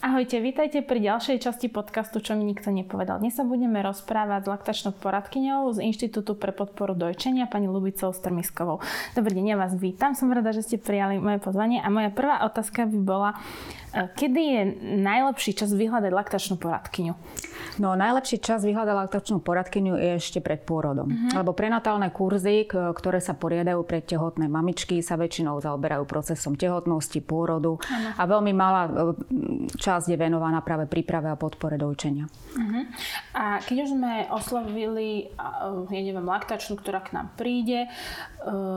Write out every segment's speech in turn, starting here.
Ahojte, vítajte pri ďalšej časti podcastu Čo mi nikto nepovedal. Dnes sa budeme rozprávať s laktačnou poradkyňou z Inštitútu pre podporu dojčenia, pani Lubicou Strmiskovou. Dobrý deň, ja vás vítam, som rada, že ste prijali moje pozvanie a moja prvá otázka by bola, kedy je najlepší čas vyhľadať laktačnú poradkyňu? No najlepší čas vyhľadať laktačnú poradkyňu je ešte pred pôrodom. Uh-huh. Lebo prenatálne kurzy, ktoré sa poriadajú pre tehotné mamičky, sa väčšinou zaoberajú procesom tehotnosti, pôrodu uh-huh. a veľmi malá čas časť je venovaná práve príprave a podpore dojčenia. Uh-huh. A keď už sme oslovili, ja neviem, laktačnú, ktorá k nám príde,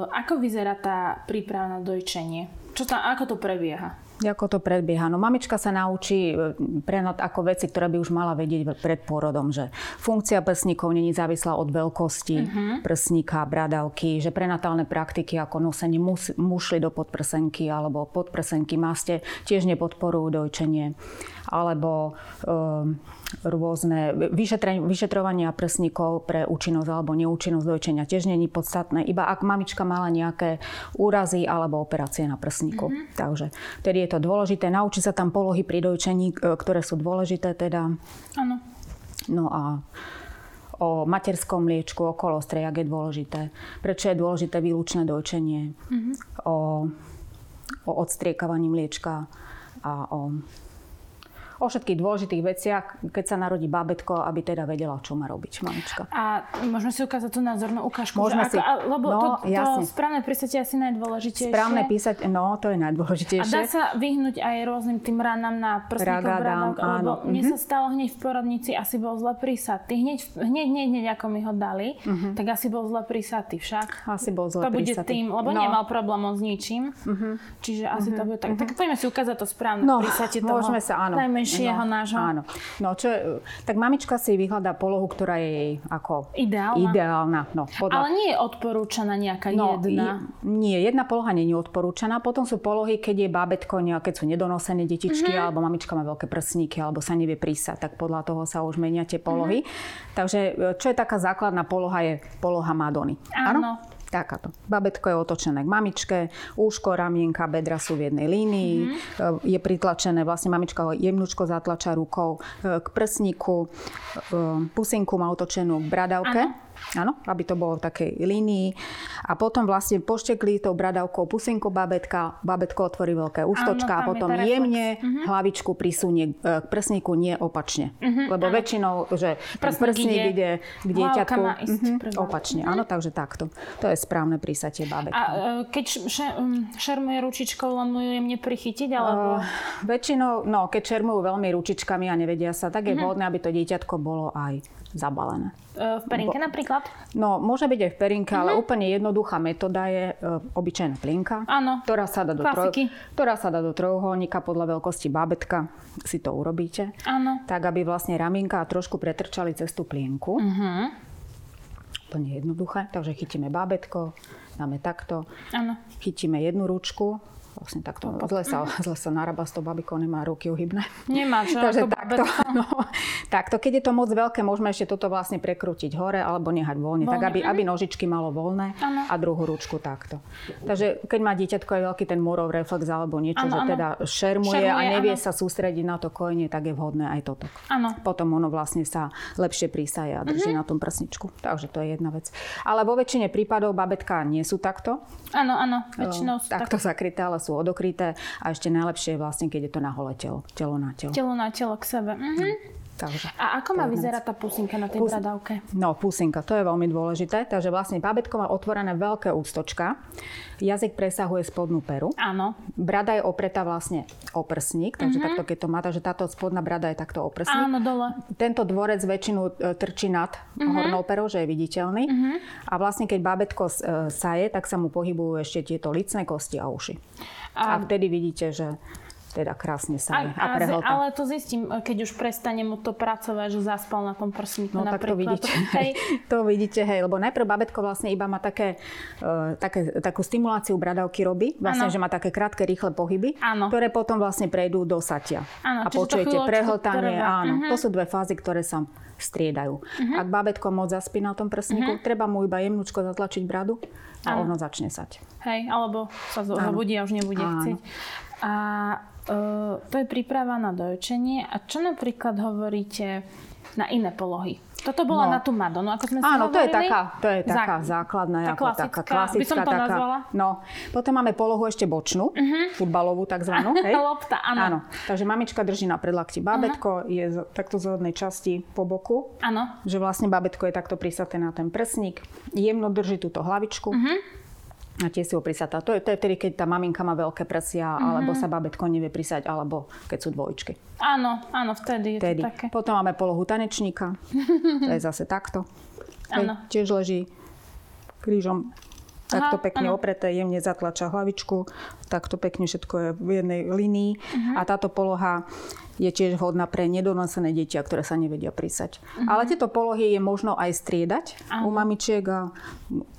ako vyzerá tá príprava na dojčenie? Čo tam, ako to prebieha? Ako to predbieha? No mamička sa naučí e, prenad ako veci, ktoré by už mala vedieť pred pôrodom, že funkcia prsníkov není závislá od veľkosti uh-huh. prsníka, bradavky, že prenatálne praktiky ako nosenie mus, mušly do podprsenky alebo podprsenky maste tiež nepodporujú dojčenie alebo um, rôzne vyšetrovania prsníkov pre účinnosť alebo neúčinnosť dojčenia tiež není podstatné, iba ak mamička mala nejaké úrazy alebo operácie na prsníku. Mm-hmm. Takže vtedy je to dôležité. Naučí sa tam polohy pri dojčení, e, ktoré sú dôležité teda. Áno. No a o materskom mliečku, o kolostre, jak je dôležité. Prečo je dôležité výlučné dojčenie. Mm-hmm. O, o odstriekavaní mliečka a o o všetkých dôležitých veciach, keď sa narodí bábetko, aby teda vedela, čo má robiť mamička. A môžeme si ukázať tú názornú ukážku? Môžeme si. Ako, lebo no, to, to jasne. správne písať je asi najdôležitejšie. Správne písať, no, to je najdôležitejšie. A dá sa vyhnúť aj rôznym tým ranám na prsníkov bradok, lebo áno. mne mm-hmm. sa stalo hneď v porodnici, asi bol zle prísatý. Hneď, hneď, hneď, hneď, ako mi ho dali, mm-hmm. tak asi bol zle prísatý však. Asi bol zle To bude tým, lebo no. nemal problém s ničím. Mm-hmm. Čiže asi mm-hmm. to bude tak. Mm-hmm. Tak poďme si ukázať to správne no, prísatie toho môžeme sa, áno. Najmenšieho no, nášho. Áno. No, čo tak mamička si vyhľadá polohu, ktorá je jej ako... Ideálna. Ideálna. No, podľa... Ale nie je odporúčaná nejaká no, jedna? Nie, jedna poloha nie je odporúčaná. Potom sú polohy, keď je bábetko, keď sú nedonosené detičky, mm-hmm. alebo mamička má veľké prsníky, alebo sa nevie prísať, tak podľa toho sa už menia tie polohy. Mm-hmm. Takže e, čo je taká základná poloha, je poloha Madony. Áno. Takáto. Babetko je otočené k mamičke, úško, ramienka, bedra sú v jednej línii, mm-hmm. je pritlačené, vlastne mamička ho jemnúčko zatlača rukou e, k prsníku, e, pusinku má otočenú k bradavke. Ano. Áno, aby to bolo v takej línii. A potom vlastne poštekli tou bradavkou pusinku babetka, babetko otvorí veľké ústočka a potom jemne uh-huh. hlavičku prisunie k prsníku, nie opačne. Uh-huh, Lebo áno. väčšinou, že prsník ide, ide k dieťatku uh-huh, opačne. Uh-huh. Áno, takže takto. To je správne prísatie babetka. A e, keď šermuje ručičkou, len mu jemne prichytiť? Alebo... Uh, väčšinou, no, keď šermujú veľmi ručičkami a nevedia sa, tak je uh-huh. vhodné, aby to dieťatko bolo aj zabalené. E, v perinke Bo, napríklad? No, môže byť aj v perinke, mm-hmm. ale mhm. úplne jednoduchá metóda je uh, obyčajná plinka, Áno. ktorá sa dá do, troj, ktorá sa dá do trojuholníka podľa veľkosti bábetka. Si to urobíte. Áno. Tak, aby vlastne ramienka trošku pretrčali cez tú plienku. Mm-hmm. Úplne jednoduché. Takže chytíme bábetko, dáme takto. Áno. Chytíme jednu ručku, vlastne takto zle sa, zle sa narába s tou babikou, nemá ruky uhybné. Nemá, čo Takže takto, no, takto, keď je to moc veľké, môžeme ešte toto vlastne prekrútiť hore alebo nehať voľne, voľne. tak aby, aby nožičky malo voľné ano. a druhú ručku takto. Takže keď má dieťatko aj veľký ten morov reflex alebo niečo, ano, že ano. teda šermuje, šermuje a nevie ano. sa sústrediť na to kojenie, tak je vhodné aj toto. Ano. Potom ono vlastne sa lepšie prísaje a drží uh-huh. na tom prsničku. Takže to je jedna vec. Ale vo väčšine prípadov babetka nie sú takto. Áno, áno, väčšinou sú takto. Takto zakryté, ale sú odokryté a ešte najlepšie je vlastne, keď je to na holé telo, telo na telo. Telo na telo k sebe. Mhm. Takže, a ako má vyzerať tá pusinka na tej Pus- bradavke? No, pusinka, to je veľmi dôležité. Takže vlastne bábetko má otvorené veľké ústočka. Jazyk presahuje spodnú peru. Áno. Brada je opretá vlastne o prsník, takže mm-hmm. takto keď to má, takže táto spodná brada je takto o prsník. Áno, dole. Tento dvorec väčšinu e, trčí nad mm-hmm. hornou perou, že je viditeľný. Mm-hmm. A vlastne keď bábetko e, saje, tak sa mu pohybujú ešte tieto licné kosti a uši. A, a vtedy vidíte, že teda krásne sa a, a prehlta. Ale to zistím, keď už prestane mu to pracovať, že zaspal na tom prsníku no, napríklad. tak to vidíte. Hej. to vidíte, hej, lebo najprv babetko vlastne iba má také, uh, také, takú stimuláciu bradavky robí, vlastne, ano. že má také krátke, rýchle pohyby, ano. ktoré potom vlastne prejdú do satia. Ano, a počujete prehltanie, áno. Uh-huh. To sú dve fázy, ktoré sa striedajú. Uh-huh. Ak bábetko moc zaspí na tom prsníku, uh-huh. treba mu iba jemnúčko zatlačiť bradu a ano. ono začne sať. Hej, alebo sa zobudí a už nebude Áno. chcieť. A uh, to je príprava na dojčenie. A čo napríklad hovoríte na iné polohy? Toto bola no. na tú Madonu, ako sme si Áno, to je taká, to je taká Zá... základná, tá ako, klasická, taká klasická. by som to taká, nazvala. No, potom máme polohu ešte bočnú, uh-huh. futbalovú takzvanú. hej? Lopta, áno. áno. Takže mamička drží na predlakti bábetko, uh-huh. je z, takto z hodnej časti po boku. Áno. Že vlastne bábetko je takto prisaté na ten prsník. Jemno drží túto hlavičku. Uh-huh a tie si ho prisatá. To je, to je vtedy, keď tá maminka má veľké prsia, mm-hmm. alebo sa babetko nevie prisať, alebo keď sú dvojčky. Áno, áno, vtedy je vtedy. to také. Potom máme polohu tanečníka. to je zase takto. Áno. Tiež leží krížom takto pekne áno. opreté, jemne zatlača hlavičku, takto pekne všetko je v jednej linii. Uh-huh. A táto poloha je tiež vhodná pre nedonosené deti, ktoré sa nevedia prísať. Uh-huh. Ale tieto polohy je možno aj striedať uh-huh. u mamičiek, a,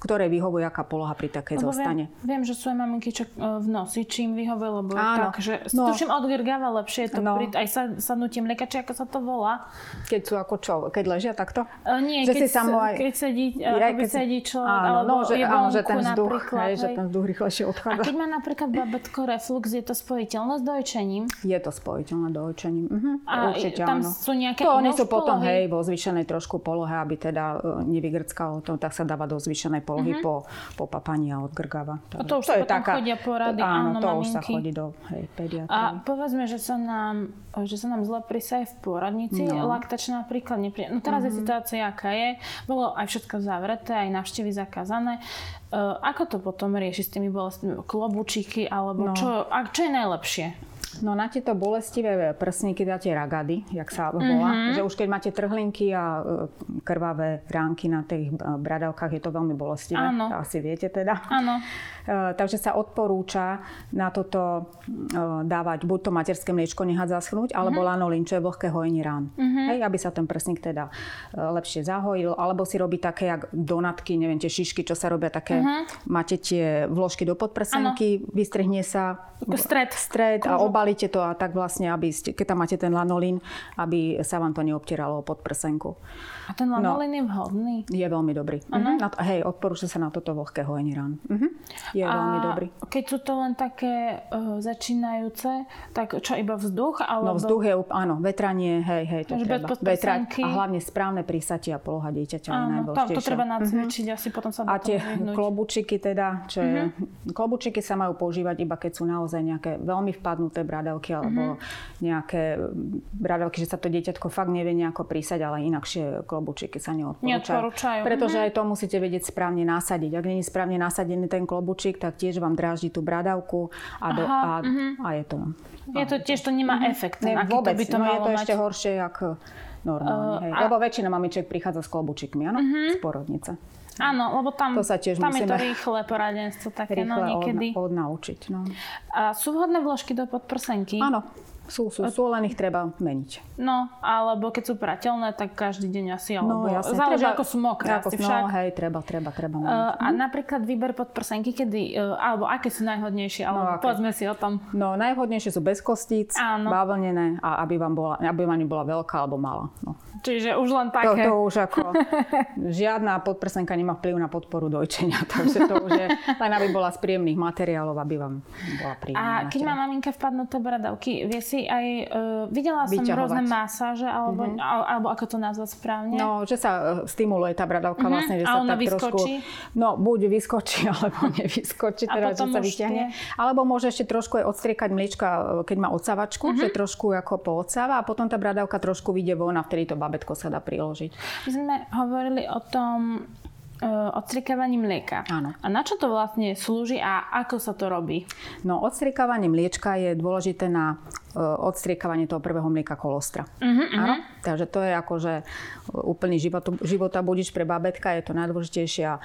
ktoré vyhovuje aká poloha pri takej lebo zostane. Viem, viem, že sú aj maminky, čo e, v nosi, čím vyhovuje, lebo Áno. tak, že no. tuším odgrgáva lepšie, je to no. pri, aj sa, sadnutím mlieka, či ako sa to volá. Keď sú ako čo, keď ležia takto? Uh, nie, že keď, si samo aj... keď sedí, ja, keď sedí človek, áno, alebo no, že, áno, že ten vzduch, hej, že ten vzduch rýchlejšie odchádza. A keď má napríklad babetko reflux, je to spojiteľné s dojčením? Je to spojiteľné s dojčením. Uh-huh. A Určite, tam áno. sú nejaké To oni sú potom, polohy? hej, vo zvyšenej trošku polohe, aby teda e, nevygrckalo to, tak sa dáva do zvyšenej polohy uh-huh. po, po papaní a odgrgáva. To, to už to je taká, chodia porady, áno, áno to maminky. už sa chodí do hej, pediatrie. A povedzme, že sa nám, že sa nám zle prisaje v poradnici, no. laktačná napríklad neprie... No teraz uh-huh. je mhm. situácia, aká je. Bolo aj všetko zavreté, aj navštevy zakázané. Uh, ako to potom rieši s tými bolestmi? Klobučíky alebo no. čo, a čo je najlepšie? No na tieto bolestivé prsníky dáte ragady, jak sa volá. Mm-hmm. Že už keď máte trhlinky a e, krvavé ránky na tých e, bradavkách, je to veľmi bolestivé. Áno. To asi viete teda. Áno. E, takže sa odporúča na toto dávať buď to materské mliečko nehať zaschnúť, alebo mm-hmm. lanolín, čo je vlhké hojenie rán. Mm-hmm. Hej, aby sa ten prsník teda lepšie zahojil. Alebo si robí také, jak donatky, neviem, tie šišky, čo sa robia také, mm-hmm. máte tie vložky do podprsenky, vystrihne sa stred, stred a obal Zabalíte to a tak vlastne, aby ste, keď tam máte ten lanolín, aby sa vám to neobtieralo pod prsenku. A ten lanolín no, je vhodný? Je veľmi dobrý. Uh-huh. Na to, hej, odporúča sa na toto vlhké hojenie rán. Uh-huh. Je a veľmi dobrý. keď sú to len také uh, začínajúce, tak čo iba vzduch? Alebo... No vzduch je, áno, vetranie, hej, hej, to treba. Vetrať a hlavne správne prísatie a poloha dieťaťa je najdôležitejšia. To, to treba nacvičiť, uh-huh. asi potom sa A tie klobučiky teda, čo je, uh-huh. klobučiky sa majú používať iba keď sú naozaj nejaké veľmi vpadnuté bradavky alebo mm-hmm. nejaké bradavky, že sa to dieťatko fakt nevie nejako prísať, ale inakšie klobučiky sa neodporúčajú. Pretože aj to musíte vedieť správne nasadiť. Ak nie je správne nasadený ten klobučík, tak tiež vám dráždi tú bradavku a, do, a, mm-hmm. a je to... Je to tiež to nemá mm-hmm. efekt. Ne, vôbec, to by to no je to mať. ešte horšie, ako normálne. Uh, a... Lebo väčšina mamiček prichádza s klobučíkmi, áno? Uh-huh. Z porodnice. Áno, lebo tam, to sa tiež tam je to rýchle poradenstvo také, no niekedy. Od, odnaučiť, no. A sú vhodné vložky do podprsenky? Áno, sú, sú, sú, len ich treba meniť. No, alebo keď sú prateľné, tak každý deň asi, alebo no, jasne, záleží, treba, ako sú mokré. Ako, asi však. No, hej, treba, treba, treba meniť. Uh, a napríklad výber podprsenky, kedy, uh, alebo aké sú najhodnejšie, alebo no, povedzme si o tom. No, najhodnejšie sú bez kostíc, Áno. bavlnené a aby vám bola, aby vám bola veľká alebo malá. No. Čiže už len také. To, to už ako, žiadna podprsenka nemá vplyv na podporu dojčenia, takže to už je len aby bola z príjemných materiálov, aby vám bola príjemná. A keď má maminka vpadnuté bradavky, vie si aj, uh, videla som Vyťahovať. rôzne masáže, alebo, mm-hmm. alebo ako to nazvať správne? No, že sa uh, stimuluje tá bradavka mm-hmm. vlastne, že sa tak vyskočí? trošku... No, buď vyskočí, alebo nevyskočí, teda, že sa vyťahne. Tie... Alebo môže ešte trošku aj odstriekať mliečka, e, keď má odsávačku, mm-hmm. že trošku ako poodsáva a potom tá bradavka trošku vyjde von a vtedy to babetko sa dá priložiť. My sme hovorili o tom, odstrikávaní mlieka. Áno. A na čo to vlastne slúži a ako sa to robí? No, odstriekávanie mliečka je dôležité na odstriekavanie toho prvého mlieka kolostra. Uh-huh, Áno? Takže to je akože úplný život, života budič pre babetka. Je to najdôležitejšia eh,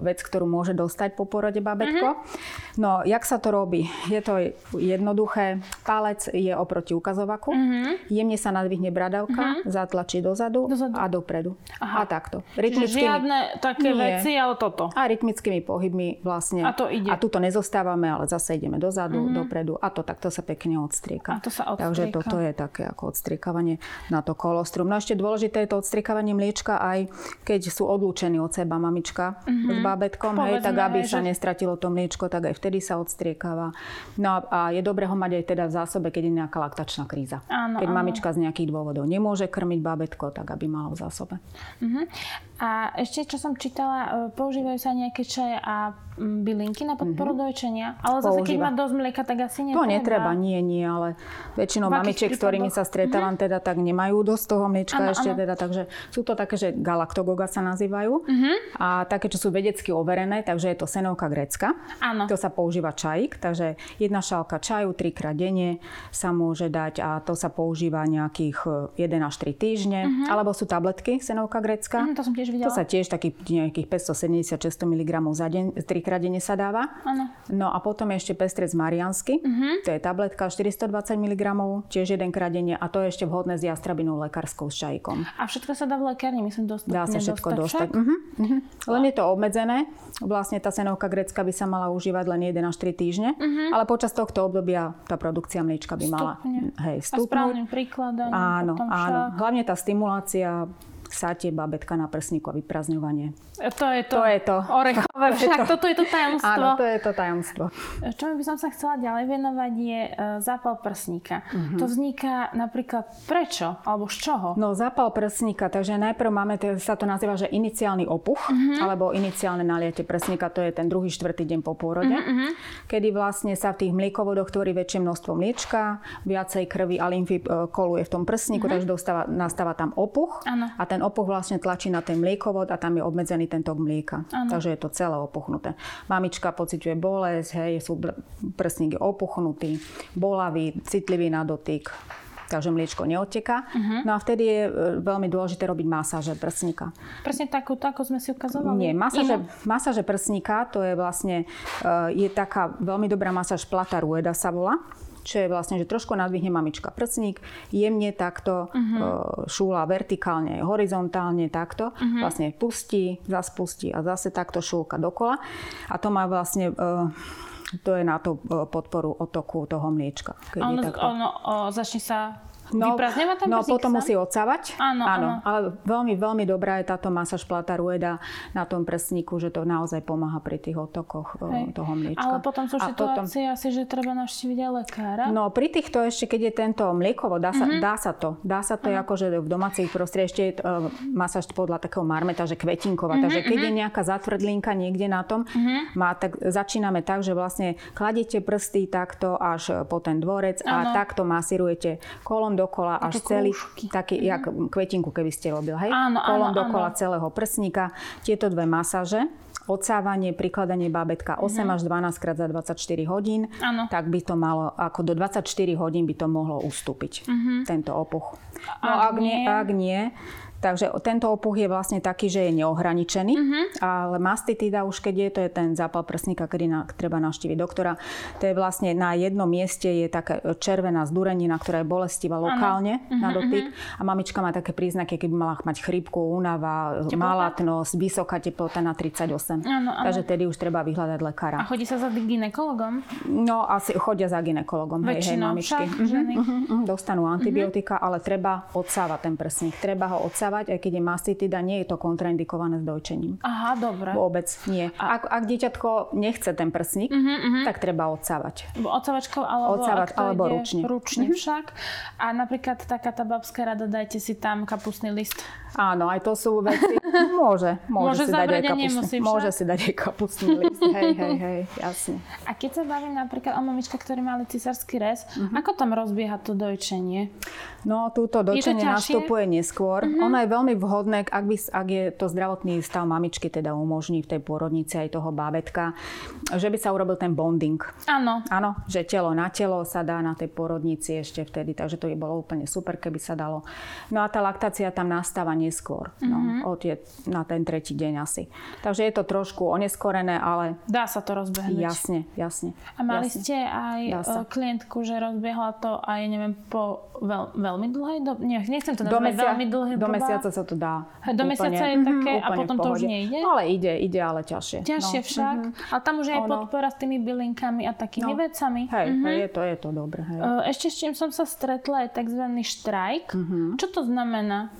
vec, ktorú môže dostať po porode babetko. Uh-huh. No, jak sa to robí? Je to jednoduché. Palec je oproti ukazovaku. Uh-huh. Jemne sa nadvihne bradavka, uh-huh. zatlačí dozadu, dozadu. a dopredu. Aha. A takto. Čiže žiadne také nie. veci, ale toto. A rytmickými pohybmi vlastne. A to ide. A tuto nezostávame, ale zase ideme dozadu, uh-huh. dopredu a to takto sa pekne odstrieka. A to To sa odstrieka. Takže toto je také ako odstriekavanie na to kolostrum. No ešte dôležité je to odstriekavanie mliečka aj keď sú odlúčení od seba mamička mm-hmm. s bábetkom, Povedzme, hej, tak aby hej, sa že... nestratilo to mliečko, tak aj vtedy sa odstriekava. No a je dobré ho mať aj teda v zásobe, keď je nejaká laktačná kríza. Áno, keď áno. mamička z nejakých dôvodov nemôže krmiť bábetko, tak aby mala v zásobe. Mm-hmm. A ešte, čo som čítala, e, používajú sa nejaké čaje a bylinky na podporu mm-hmm. dojčenia? Ale zase, Používa. keď má dosť mlieka, tak asi netreba. To netreba, nie, nie, ale väčšinou mamičiek, s ktorými sa stretávam, mm-hmm. teda tak nemajú dosť toho mliečka ano, ešte, ano. teda, takže sú to také, že galaktogoga sa nazývajú. Mm-hmm. A také, čo sú vedecky overené, takže je to senovka grecka. Áno. To sa používa čajík, takže jedna šálka čaju trikrát denne sa môže dať a to sa používa nejakých 1 e, až 3 týždne. Mm-hmm. Alebo sú tabletky senovka grecka. Mm, to som tiež videla. To sa tiež takých nejakých 570-600 mg za deň, trikrát denne sa dáva. Áno. No a potom je ešte pestrec mariansky. Uh-huh. To je tabletka 420 mg, tiež jedenkrát denne a to je ešte vhodné s jastrabinou lekárskou s čajkom. A všetko sa dá v lekárni, myslím, dostať. Dá sa všetko dostať. Uh-huh. Uh-huh. Len je to obmedzené. Vlastne tá senovka grecka by sa mala užívať len 1 až 3 týždne, uh-huh. ale počas tohto obdobia tá produkcia mliečka by mala hej, stupnúť. A správnym príkladom. Áno, áno. Hlavne tá stimulácia sátie babetka na prsníku a vyprazňovanie. To je to. To je to. Orechové, však to. toto je to tajomstvo. Áno, to je to tajomstvo. Čo by som sa chcela ďalej venovať je e, zápal prsníka. Uh-huh. To vzniká napríklad prečo? Alebo z čoho? No zápal prsníka, takže najprv máme, sa to nazýva, že iniciálny opuch, uh-huh. alebo iniciálne naliate prsníka, to je ten druhý, štvrtý deň po pôrode, uh-huh. kedy vlastne sa v tých mliekovodoch tvorí väčšie množstvo mliečka, viacej krvi a lymfy e, koluje v tom prsníku, uh-huh. takže dostáva, nastáva tam opuch ano. a ten opuch vlastne tlačí na ten mliekovod a tam je obmedzený ten tok mlieka. Ano. Takže je to celé opuchnuté. Mamička pociťuje bolesť, hej, sú prsníky opuchnutý, bolavý, citlivý na dotyk takže mliečko neodteká. Uh-huh. No a vtedy je e, veľmi dôležité robiť masáže prsníka. Presne takúto, ako sme si ukazovali? Nie, masáže, masáže prsníka, to je vlastne, e, je taká veľmi dobrá masáž plata rueda sa volá čo je vlastne, že trošku nadvihne mamička prsník, jemne takto uh-huh. šúla vertikálne, horizontálne takto, uh-huh. vlastne pustí, zaspustí a zase takto šúlka dokola. A to má vlastne e, to je na tú e, podporu otoku toho mliečka. Keď ono, ono o, začne sa No, tam no potom musí odsávať. Áno, áno, áno. Ale veľmi, veľmi dobrá je táto masáž plata rueda na tom prsníku, že to naozaj pomáha pri tých otokoch Hej. toho mliečka. Ale potom sú a situácie potom... asi, že treba navštíviť aj lekára. No pri týchto ešte, keď je tento mliekovo, dá sa, mm-hmm. dá sa to. Dá sa to uh-huh. akože v domácich prostredí ešte uh, masáž podľa takého marmeta, že kvetinková. Mm-hmm, Takže keď mm-hmm. je mhm. nejaká zatvrdlinka niekde na tom, mm-hmm. má, tak začíname tak, že vlastne kladiete prsty takto až po ten dvorec uh-huh. a takto masírujete kolom dokola až celý, taký, mm-hmm. jak kvetinku, keby ste robil, hej? Áno, Kolom áno, dokola áno. celého prsníka. Tieto dve masáže, odsávanie, prikladanie bábetka 8 mm-hmm. až 12 krát za 24 hodín, áno. tak by to malo, ako do 24 hodín by to mohlo ustúpiť, mm-hmm. tento opuch. No ak, ak nie, ak nie, Takže tento opuch je vlastne taký, že je neohraničený, uh-huh. ale mastitída už keď je, to je ten zápal prsníka, kedy na, treba navštíviť doktora. To je vlastne na jednom mieste je taká červená zdurenina, ktorá je bolestivá lokálne uh-huh. na dotyk. Uh-huh. A mamička má také príznaky, keby mala mať chrypku, únava, teplota? malatnosť, vysoká teplota na 38. Ano, ano. Takže tedy už treba vyhľadať lekára. A chodí sa za ginekologom? No asi chodia za ginekologom. Hej, hej, mamičky. Však, uh-huh, uh-huh, dostanú antibiotika, uh-huh. ale treba odsávať ten prsník. Treba ho odsávať dávať, aj keď je mastitida, nie je to kontraindikované s dojčením. Aha, dobre. Vôbec nie. A... Ak, ak dieťatko nechce ten prsník, uh-huh, uh-huh. tak treba odsávať. Odsávačkou alebo, Odsávať, alebo ručne. Ručne uh-huh. však. A napríklad taká tá babská rada, dajte si tam kapustný list. Áno, aj to sú veci. Môže, môže, môže si dať aj kapustný, môže si dať aj kapustný list. Hej, hej, hej, jasne. A keď sa bavím napríklad o mamička, ktorí mali cisársky rez, uh-huh. ako tam rozbieha to dojčenie? No, túto dojčenie nastupuje neskôr. Uh-huh. Ono je veľmi vhodné, ak, by, ak je to zdravotný stav mamičky, teda umožní v tej pôrodnici aj toho bábetka, že by sa urobil ten bonding. Áno. Áno, že telo na telo sa dá na tej pôrodnici ešte vtedy, takže to by bolo úplne super, keby sa dalo. No a tá laktácia tam nastáva neskôr. No, mm-hmm. o tie na ten tretí deň asi. Takže je to trošku oneskorené, ale... Dá sa to rozbehnúť. Jasne, jasne. A mali jasne. ste aj uh, klientku, že rozbiehla to aj, neviem, po veľ, veľmi dlhej dobe? Nie, nechcem to nazvať mesia- veľmi dlhej Do mesiaca sa to dá. Do úplne, mesiaca je také a potom to už nejde? No ale ide, ide, ale ťažšie. Ťažšie no. však. Mm-hmm. Ale tam už je aj ono... podpora s tými bylinkami a takými no. vecami. Hej, mm-hmm. hej, je to, je to dobré. Hej. Ešte s čím som sa stretla je tzv. štrajk. Mm-hmm. Čo to znamená?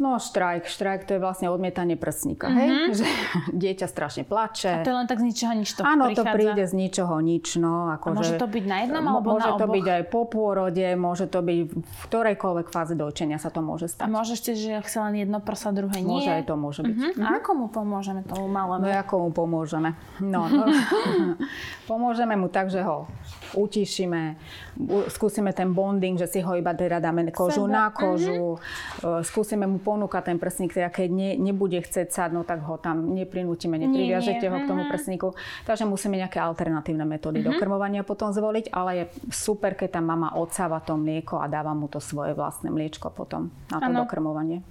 No štrajk, štrajk to je vlastne odmietanie prsníka, mm-hmm. hej? Že dieťa strašne plače. A to je len tak z ničoho nič to Áno, prichádza. to príde z ničoho nič, no. Ako a môže že, to byť na jednom alebo môže na oboch? to byť aj po pôrode, môže to byť v ktorejkoľvek fáze dojčenia sa to môže stať. A môže ste, že chce len jedno prsa, druhé nie? Môže aj to môže byť. Mm-hmm. A ako mu pomôžeme tomu malému? No ako mu pomôžeme? No, no. pomôžeme mu tak, že ho utišíme, skúsime ten bonding, že si ho iba teda dáme kožu Sebe. na kožu, mm-hmm. skúsime mu ponúkať ten prsník, teda keď ne, nebude chcieť sadnúť, tak ho tam neprinútime, nepriviažete ho k tomu mm-hmm. prsníku. Takže musíme nejaké alternatívne metódy mm-hmm. dokrmovania potom zvoliť, ale je super, keď tá mama odsáva to mlieko a dáva mu to svoje vlastné mliečko potom na to ano. dokrmovanie.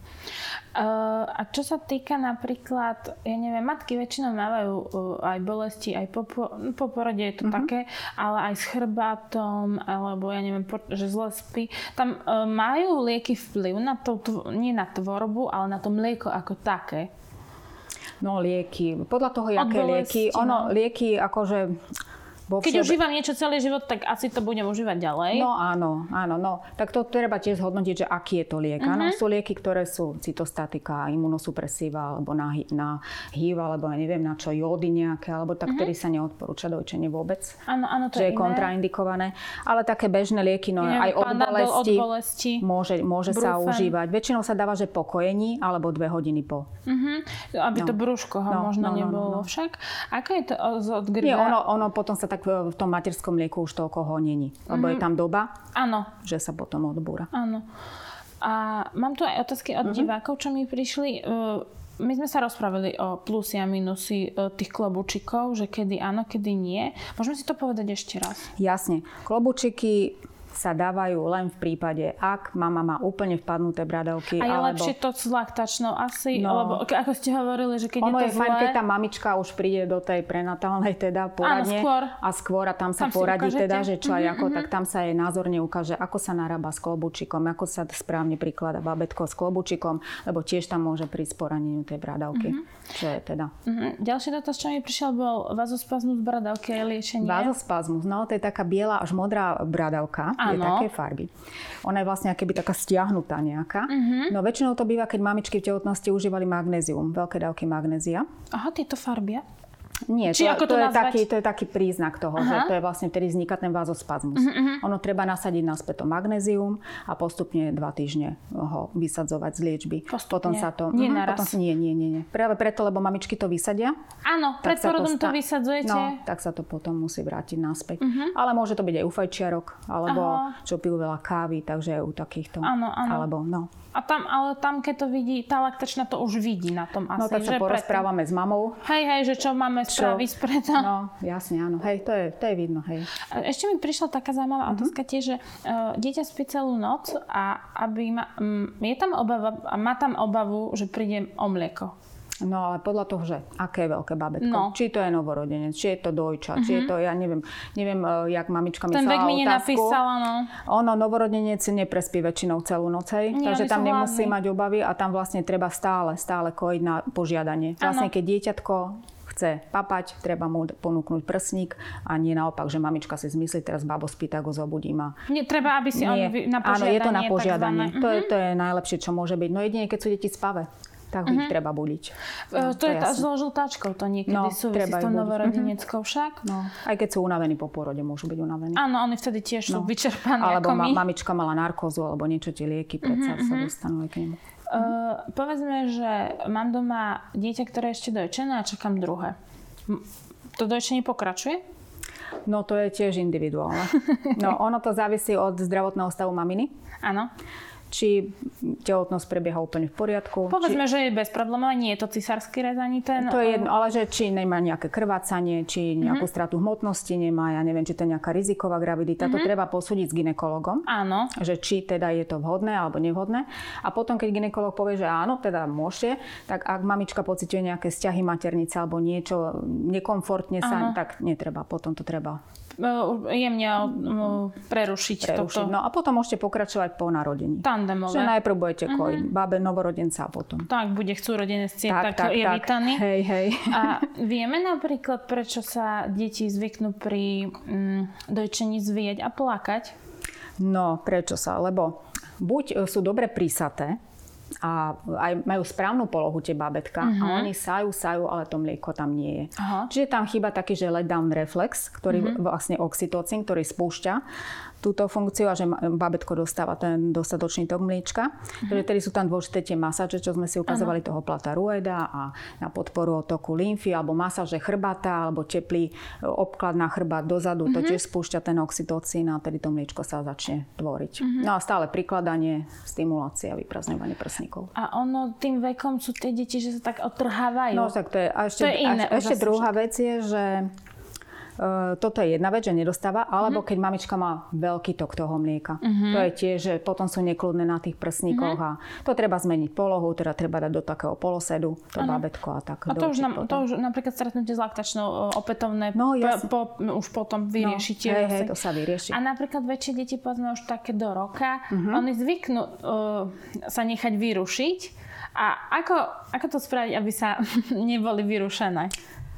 Uh, a čo sa týka napríklad, ja neviem, matky väčšinou mávajú uh, aj bolesti, aj po, po porode je to uh-huh. také, ale aj s chrbátom, alebo ja neviem, po, že zle spí. Tam uh, majú lieky vplyv na to, nie na tvorbu, ale na to mlieko ako také. No lieky, podľa toho, aké lieky. Ono, no. lieky akože vo Keď všeobe... užívam niečo celý život, tak asi to budem užívať ďalej. No áno, áno. No. Tak to treba tiež zhodnotiť, že aký je to liek. Uh-huh. Áno, mhm. sú lieky, ktoré sú cytostatika, imunosupresíva, alebo na, na HIV, alebo ja neviem na čo, jódy nejaké, alebo tak, uh-huh. ktorý sa neodporúča dojčenie vôbec. Áno, áno, to že je, je kontraindikované. Ale také bežné lieky, no neviem, aj od bolesti, od bolesti, môže, môže sa užívať. Väčšinou sa dáva, že po kojení, alebo dve hodiny po. Uh-huh. Aby no. to brúško ho no, možno no, no, nebolo no, no. však. Ako je to od Nie, ono, ono potom sa tak tak v tom materskom mlieku už toľko ho není. Lebo mm-hmm. je mhm. tam doba, Áno. že sa potom odbúra. Áno. A mám tu aj otázky od mm-hmm. divákov, čo mi prišli. My sme sa rozprávali o plusy a minusy e, tých klobučikov, že kedy áno, kedy nie. Môžeme si to povedať ešte raz? Jasne. Klobučiky sa dávajú len v prípade, ak mama má úplne vpadnuté bradavky. A je alebo... lepšie to s laktačnou asi? No, alebo ako ste hovorili, že keď ono je to je fajn, keď tá mamička už príde do tej prenatálnej teda poradne. Áno, skôr. A skôr a tam sa tam poradí teda, že čo aj mm-hmm. ako, mhm. tak tam sa jej názorne ukáže, ako sa narába s klobučikom, ako sa správne priklada babetko s klobučikom, lebo tiež tam môže prísť poraneniu tej bradavky. Mm-hmm. Čo je teda. Mm-hmm. Ďalší dotaz, čo mi prišiel, bol vazospazmus bradavky a liečenie. Vazospazmus, no to je taká biela až modrá bradavka je také farby. Ona je vlastne akéby taká stiahnutá nejaká. Uh-huh. No väčšinou to býva, keď mamičky v tehotnosti užívali magnézium, veľké dávky magnézia. Aha, tieto farby. Nie, Či to, ako to, to, je taký, to je taký príznak toho, Aha. že to je vlastne vtedy vzniká ten vazospazmus. Uh-huh. Ono treba nasadiť naspäť to magnézium a postupne dva týždne ho vysadzovať z liečby. Postupne. Potom sa to... Nie uh-huh. Potom, nie, nie, nie, nie. Práve preto, lebo mamičky to vysadia. Áno, pred porodom to, sta- to vysadzujete. No, tak sa to potom musí vrátiť naspäť. Uh-huh. Ale môže to byť aj u fajčiarok, alebo Aha. čo pijú veľa kávy, takže aj u takýchto. Áno, áno. Alebo, no. A tam, ale tam, keď to vidí, tá laktačna to už vidí na tom asi. No tak sa porozprávame s mamou. Hej, hej, že čo máme spraviť preto. No, jasne, áno. Hej, to je, to je vidno, hej. Ešte mi prišla taká zaujímavá uh-huh. otázka tiež, že uh, dieťa spí celú noc a aby ma, um, je tam obava, a má tam obavu, že príde o mlieko. No ale podľa toho, že aké je veľké babetko. No. Či to je novorodenec, či je to dojča, uh-huh. či je mhm. to, ja neviem, neviem, e, jak mamička Ten myslela vek mi nenapísala, no. Ono, novorodenec neprespí väčšinou celú noc, hej, Nie, takže tam nemusí hladný. mať obavy a tam vlastne treba stále, stále kojiť na požiadanie. Vlastne, ano. keď dieťatko chce papať, treba mu ponúknuť prsník a nie naopak, že mamička si zmyslí, teraz babo spí, tak ho zobudím. A... Nie, treba, aby si nie. on na požiadanie. Áno, je to na požiadanie. To je, to je najlepšie, čo môže byť. No jedine, keď sú deti spave tak uh-huh. ich mhm. treba budiť. No, to, to je tá so to niekedy no, súvisí s tou novorodineckou však. No, aj keď sú unavení po porode, môžu byť unavení. Áno, oni vtedy tiež no. sú vyčerpaní Alebo ako ma, mamička mala narkózu, alebo niečo, tie lieky, predsa uh-huh. sa mhm. dostanú aj k nemu. Uh, povedzme, že mám doma dieťa, ktoré je ešte dojčené a čakám druhé. To dojčenie pokračuje? No to je tiež individuálne. No ono to závisí od zdravotného stavu maminy. Áno. Či tehotnosť prebieha úplne v poriadku. Povedzme, či... že je bez problémov, nie je to cisársky rez ani ten... To je jedno, ale že či nemá nejaké krvácanie, či nejakú mm-hmm. stratu hmotnosti nemá, ja neviem, či to je nejaká riziková gravidita, mm-hmm. to treba posúdiť s ginekologom. Áno. Že či teda je to vhodné alebo nevhodné. A potom, keď ginekolog povie, že áno, teda môžete, tak ak mamička pociťuje nejaké vzťahy maternice alebo niečo nekomfortne sa, tak netreba, potom to treba jemne prerušiť, prerušiť toto. No a potom môžete pokračovať po narodení. Tandemové. Že najprv budete uh-huh. kojiť bábe novorodenca a potom. Tak, bude chcú rodenectie, tak, tak, tak je tak. vítaný. Hej, hej. A vieme napríklad, prečo sa deti zvyknú pri mm, dojčení zvíjať a plakať? No, prečo sa? Lebo buď sú dobre prísaté, a aj majú správnu polohu tie babetka uh-huh. a mhm. oni sajú, sajú, ale to mlieko tam nie je. Uh-huh. Čiže tam chýba taký, že let down reflex, ktorý uh-huh. vlastne oxytocín, ktorý spúšťa túto funkciu a že babetko dostáva ten dostatočný tok mliečka. Mm-hmm. Takže tedy sú tam dôležité tie masáže, čo sme si ukazovali ano. toho plata rueda a na podporu toku lymfy, alebo masáže chrbata, alebo teplý e, obklad na chrbát dozadu, mm-hmm. to tiež spúšťa ten oxytocín a tedy to mliečko sa začne tvoriť. Mm-hmm. No a stále prikladanie, stimulácia, vyprazňovanie prsníkov. A ono tým vekom sú tie deti, že sa tak otrhávajú. No tak to je, a ešte, to je iné, a ešte druhá vec je, že toto je jedna vec, že nedostáva, alebo uh-huh. keď mamička má veľký tok toho mlieka. Uh-huh. To je tiež, že potom sú nekludné na tých prsníkoch uh-huh. a to treba zmeniť polohu, teda treba dať do takého polosedu to ano. babetko a tak. A to už, nám, to už napríklad stretnutie s laktačnou eh, opätovné no, po, po, už potom vyriešite. No, hej, hej, to sa vyrieši. A napríklad väčšie deti, povedzme už také do roka, uh-huh. oni zvyknú uh, sa nechať vyrušiť. A ako, ako to spraviť, aby sa neboli vyrušené?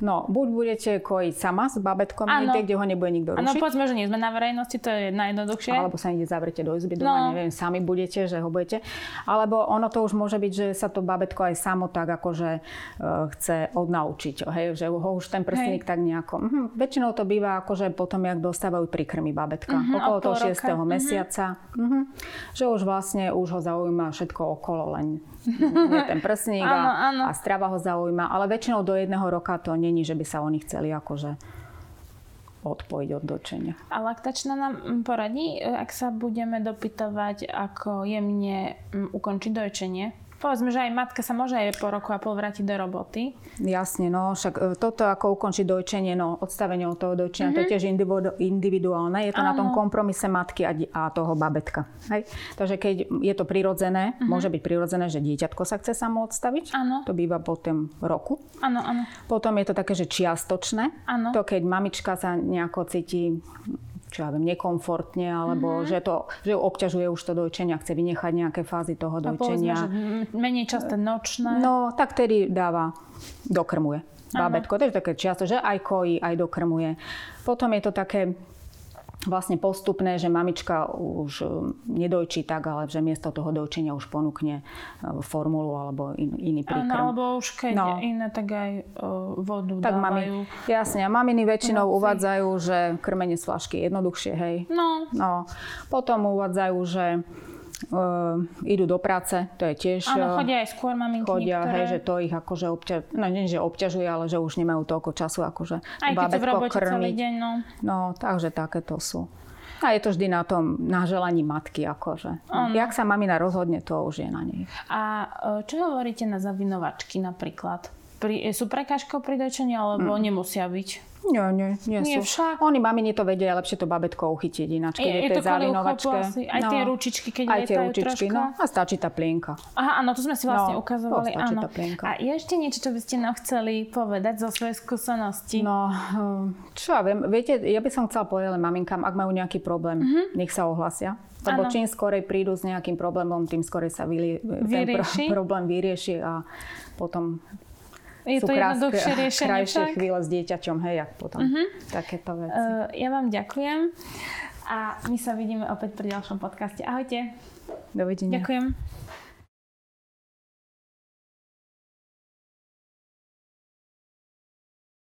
No, buď budete kojiť sama s babetkom ano. niekde, kde ho nebude nikto rušiť. Áno, povedzme, že nie sme na verejnosti, to je najjednoduchšie. Alebo sa niekde zavrete do izby doma, no. neviem, sami budete, že ho budete. Alebo ono to už môže byť, že sa to babetko aj samo tak akože uh, chce odnaučiť, hej, že ho už ten prstník tak nejako... Uh-huh, väčšinou to býva akože potom, jak dostávajú prikrmy babetka. Uh-huh, okolo toho 6. Uh-huh. mesiaca. Uh-huh, že už vlastne už ho zaujíma všetko okolo, len nie ten prsník a, áno, áno. a strava ho zaujíma. Ale väčšinou do jedného roka to není, že by sa oni chceli akože odpojiť od dočenia. A laktačná nám poradí, ak sa budeme dopytovať, ako jemne ukončiť dojčenie? Povedzme, že aj matka sa môže aj po roku a pol vrátiť do roboty. Jasne, no však e, toto ako ukončiť dojčenie, no odstavenie od toho dojčenia, mm-hmm. to je mhm. tiež individuálne. Je to Áno. na tom kompromise matky a, a toho babetka. Hej? Takže keď je to prirodzené, mm-hmm. môže byť prirodzené, že dieťatko sa chce samo odstaviť. Áno. To býva po tom roku. Áno, áno. Potom je to také, že čiastočné. Áno. To keď mamička sa nejako cíti čo ja viem, nekomfortne, alebo mm-hmm. že, to, že obťažuje už to dojčenie a chce vynechať nejaké fázy toho dojčenia. A povedzme, že menej časté nočné. No, tak tedy dáva, dokrmuje. Bábetko, to je také čiasto, že aj kojí, aj dokrmuje. Potom je to také vlastne postupné, že mamička už e, nedojčí tak, ale že miesto toho dojčenia už ponúkne e, formulu alebo in, iný príkrm. Áno, alebo už keď no. iné, tak aj uh, vodu tak dávajú. Mami, jasne, a maminy väčšinou Noci. uvádzajú, že krmenie z flašky je jednoduchšie, hej. No. no. Potom uvádzajú, že uh, idú do práce, to je tiež... Áno, chodia aj skôr maminky Chodia, niektoré. hej, že to ich akože obťaž... No nie, že obťažuje, ale že už nemajú toľko času akože Aj keď v robote krmiť. celý deň, no. No, takže takéto sú. A je to vždy na tom, na želaní matky, akože. No, Jak sa mamina rozhodne, to už je na nej. A e, čo hovoríte na zavinovačky napríklad? Pri, sú prekážkou pri dojčení, alebo mm. nemusia byť? Nie, nie, nie, nie sú. Však. Oni maminy to vedia lepšie to babetko uchytiť ináč, keď je, je, je to závinovačke. Aj no, tie ručičky, keď aj tie ručičky, troška. no. A stačí tá plienka. Aha, áno, to sme si vlastne no, ukazovali. Áno. Tá plienka. A je ešte niečo, čo by ste nám chceli povedať zo svojej skúsenosti? No, čo ja viem, viete, ja by som chcela povedať len maminkám, ak majú nejaký problém, mm-hmm. nech sa ohlasia. Lebo ano. čím skorej prídu s nejakým problémom, tým skorej sa vylie, ten pro, problém vyrieši a potom je sú to jednoduchšie riešenie krajšie však? chvíle s dieťaťom, hej, jak potom uh-huh. takéto veci. Uh, ja vám ďakujem a my sa vidíme opäť pri ďalšom podcaste. Ahojte. Dovidenia. Ďakujem.